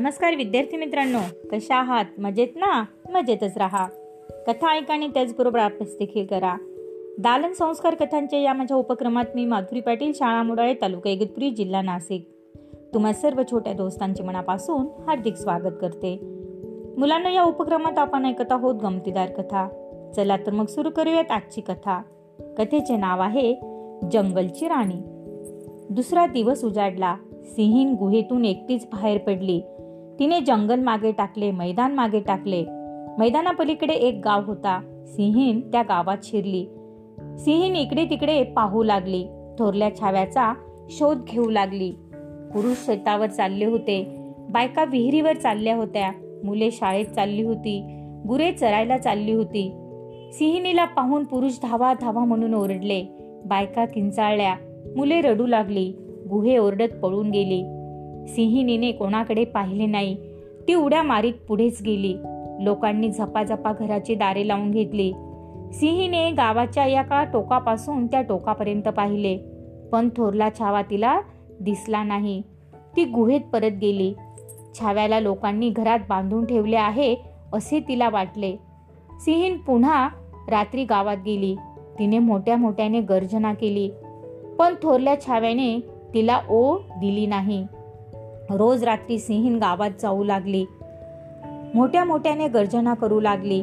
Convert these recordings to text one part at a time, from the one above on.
नमस्कार विद्यार्थी मित्रांनो कशा आहात? मजेत ना? मजेतच राहा. कथा ऐका आणि त्याचबरोबर अभ्यास देखील करा. दालन संस्कार कथांच्या या माझ्या उपक्रमात मी माधुरी पाटील शाळा मुडाळे तालुका इगतपुरी जिल्हा नाशिक. तुम्हा सर्व छोट्या दोस्तांचे मनापासून हार्दिक स्वागत करते. मुलांना या उपक्रमात आपण ऐकत आहोत गमतीदार कथा. चला तर मग सुरू करूयात आजची कथा. कथेचे नाव आहे जंगलची राणी. दुसरा दिवस उजाडला. सिंहीन गुहेतून एकटीच बाहेर पडली. तिने जंगल मागे टाकले मैदान मागे टाकले. मैदानापलीकडे एक गाव होता. सिंहीन त्या गावात शिरली. सिंहीन इकडे तिकडे पाहू लागली. थोरल्या छाव्याचा शोध घेऊ लागली. पुरुष शेतावर चालले होते. बायका विहिरीवर चालल्या होत्या. मुले शाळेत चालली होती. गुरे चरायला चालली होती. सिंहिणीला पाहून पुरुष धावा धावा म्हणून ओरडले. बायका किंचाळल्या. मुले रडू लागली. गुहे ओरडत पळून गेली. सिंहिणीने कोणाकडे पाहिले नाही. ती उड्या मारीत पुढेच गेली. लोकांनी झपाझपा घराची दारे लावून घेतली. सिंहीने गावाच्या या का टोकापासून त्या टोकापर्यंत पाहिले. पण थोरला छावा तिला दिसला नाही. ती गुहेत परत गेली. छाव्याला लोकांनी घरात बांधून ठेवले आहे असे तिला वाटले. सिंहीन पुन्हा रात्री गावात गेली. तिने मोठ्या मोठ्याने गर्जना केली. पण थोरल्या छाव्याने तिला ओ दिली नाही. रोज रात्री सिंहीन गावात जाऊ लागली. मोठ्या मोठ्याने गर्जना करू लागली.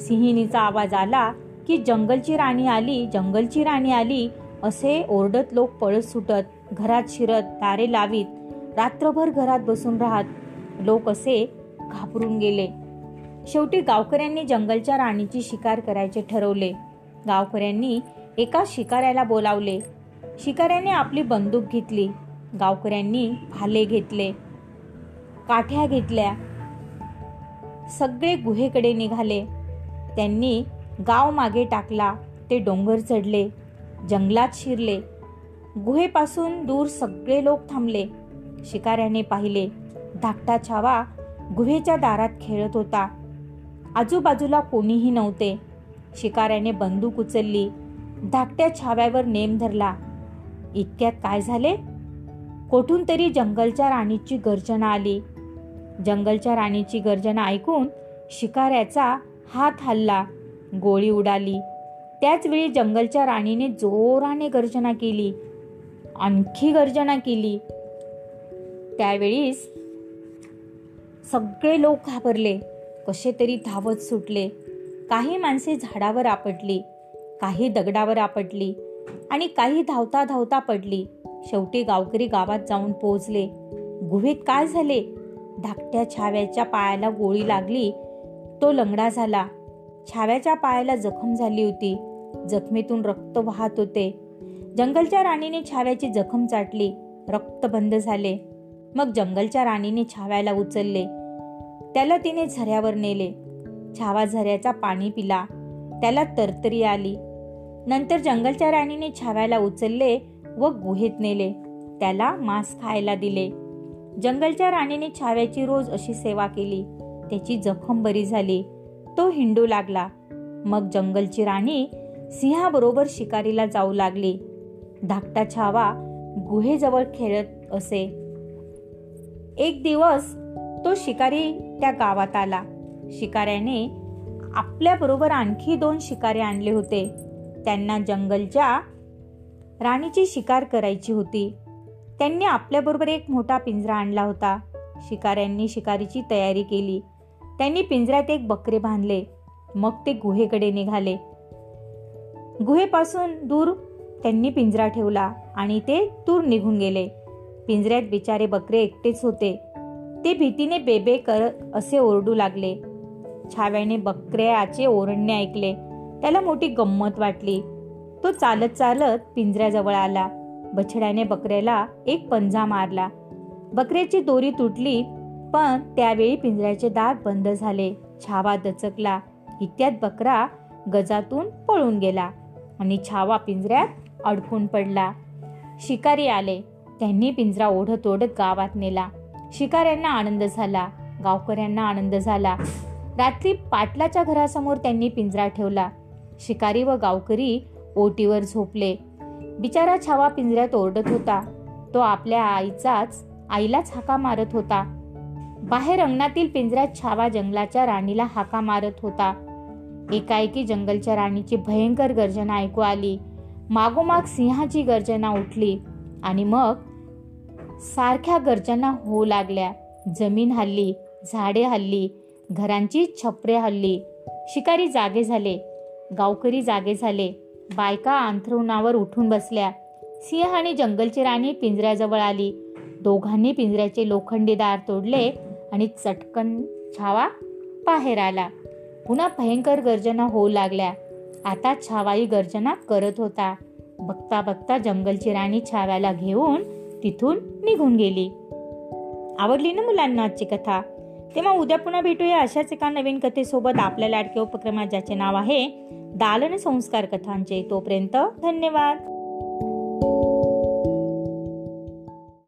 सिंहिणीचा आवाज आला की जंगलची राणी आली जंगलची राणी आली. असे ओरडत लोक पळत सुटत घरात शिरत दारे लावीत रात्रभर घरात बसून राहत. लोक असे घाबरून गेले. शेवटी गावकऱ्यांनी जंगलच्या राणीची शिकार करायचे ठरवले. गावकऱ्यांनी एका शिकाऱ्याला बोलावले. शिकाऱ्याने आपली बंदूक घेतली. गावकऱ्यांनी भाले घेतले काठ्या घेतल्या सगळे गुहेकडे निघाले. त्यांनी गाव मागे टाकला ते डोंगर चढले जंगलात शिरले. गुहेपासून दूर सगळे लोक थांबले. शिकाऱ्याने पाहिले धाकटा छावा गुहेच्या दारात खेळत होता. आजूबाजूला कोणीही नव्हते. शिकाऱ्याने बंदूक उचलली धाकट्या छाव्यावर नेम धरला. इतक्यात काय झाले? कोठून तरी जंगलच्या राणीची गर्जना आली. जंगलच्या राणीची गर्जना ऐकून शिकाऱ्याचा हात हल्ला. गोळी उडाली. त्याचवेळी जंगलच्या राणीने जोराने गर्जना केली. आणखी गर्जना केली. त्यावेळीस सगळे लोक घाबरले. कसे तरी धावत सुटले. काही माणसे झाडावर आपटली. काही दगडावर आपटली. आणि काही धावता धावता पडली. शेवटी गावकरी गावात जाऊन पोहोचले. गुहेत काय झाले? धाकट्या छाव्याच्या पायाला गोळी लागली. तो लंगडा झाला. छाव्याच्या पायाला जखम झाली होती. जखमेतून रक्त वाहत होते. जंगलच्या राणीने छाव्याची जखम चाटली. रक्त बंद झाले. मग जंगलच्या राणीने छाव्याला उचलले. त्याला तिने झऱ्यावर नेले. छावा झऱ्याचा पाणी पिला. त्याला तरतरी आली. नंतर जंगलच्या राणीने छाव्याला उचलले. व गुहेत नेले. त्याला मांस खायला दिले. जंगलच्या राणीने छाव्याची रोज अशी सेवा केली. त्याची जखम बरी झाली. तो हिंडू लागला. मग जंगलची राणी सिंहाबरोबर शिकारीला जाऊ लागली. धाकटा छावा गुहेजवळ खेळत असे. एक दिवस तो शिकारी त्या गावात आला. शिकाऱ्याने आपल्याबरोबर आणखी दोन शिकारे आणले होते. त्यांना जंगलच्या राणीची शिकार करायची होती. त्यांनी आपल्याबरोबर एक मोठा पिंजरा आणला होता. शिकाऱ्यांनी शिकारीची तयारी केली. त्यांनी पिंजऱ्यात एक बकरे बांधले. मग ते गुहेकडे निघाले. गुहेपासून दूर त्यांनी पिंजरा ठेवला आणि ते दूर निघून गेले. पिंजऱ्यात बिचारे बकरे एकटेच होते. ते भीतीने बेबे कर असे ओरडू लागले. छाव्याने बकऱ्याचे ओरडणे ऐकले. त्याला मोठी गंमत वाटली. तो चालत चालत पिंजऱ्याजवळ आला. बछड्याने बकऱ्याला एक पंजा मारला. बकऱ्याची दोरी तुटली पण त्यावेळी पिंजऱ्याचे दात बंद झाले. छावा दचकला. इत्यात बकरा गजातून पळून गेला आणि छावा पिंजऱ्यात अडकून पडला. शिकारी आले. त्यांनी पिंजरा ओढत ओढत गावात नेला. शिकाऱ्यांना आनंद झाला. गावकऱ्यांना आनंद झाला. रात्री पाटलाच्या घरासमोर त्यांनी पिंजरा ठेवला. शिकारी व गावकरी ओटीवर झोपले. बिचारा छावा पिंजऱ्यात ओरडत होता. तो आपल्या आईचाच आईलाच हाका मारत होता. बाहेर अंगणातील पिंजऱ्यात छावा जंगलाच्या राणीला हाका मारत होता. एकाएकी जंगलच्या राणीची भयंकर गर्जना ऐकू आली. मागोमाग सिंहाची गर्जना उठली आणि मग सारख्या गर्जना होऊ लागल्या. जमीन हल्ली झाडे हल्ली घरांची छपरे हल्ली. शिकारी जागे झाले. गावकरी जागे झाले. बायका अंथरुणावर उठून बसल्या. सिंह आणि जंगलची राणी पिंजऱ्याजवळ आली. दोघांनी पिंजऱ्याचे लोखंडी दार तोडले आणि चटकन छावा बाहेर आला. पुन्हा भयंकर गर्जना होऊ लागल्या. आता छावाई गर्जना करत होता. बघता बघता जंगलची राणी छाव्याला घेऊन तिथून निघून गेली. आवडली ना मुलांना आजची कथा? तेव्हा उद्या पुन्हा भेटूया अशाच एका नवीन कथेसोबत आपल्या लाडक्या उपक्रमात ज्याचे नाव आहे दालन संस्कार कथांचे तोपर्यंत धन्यवाद.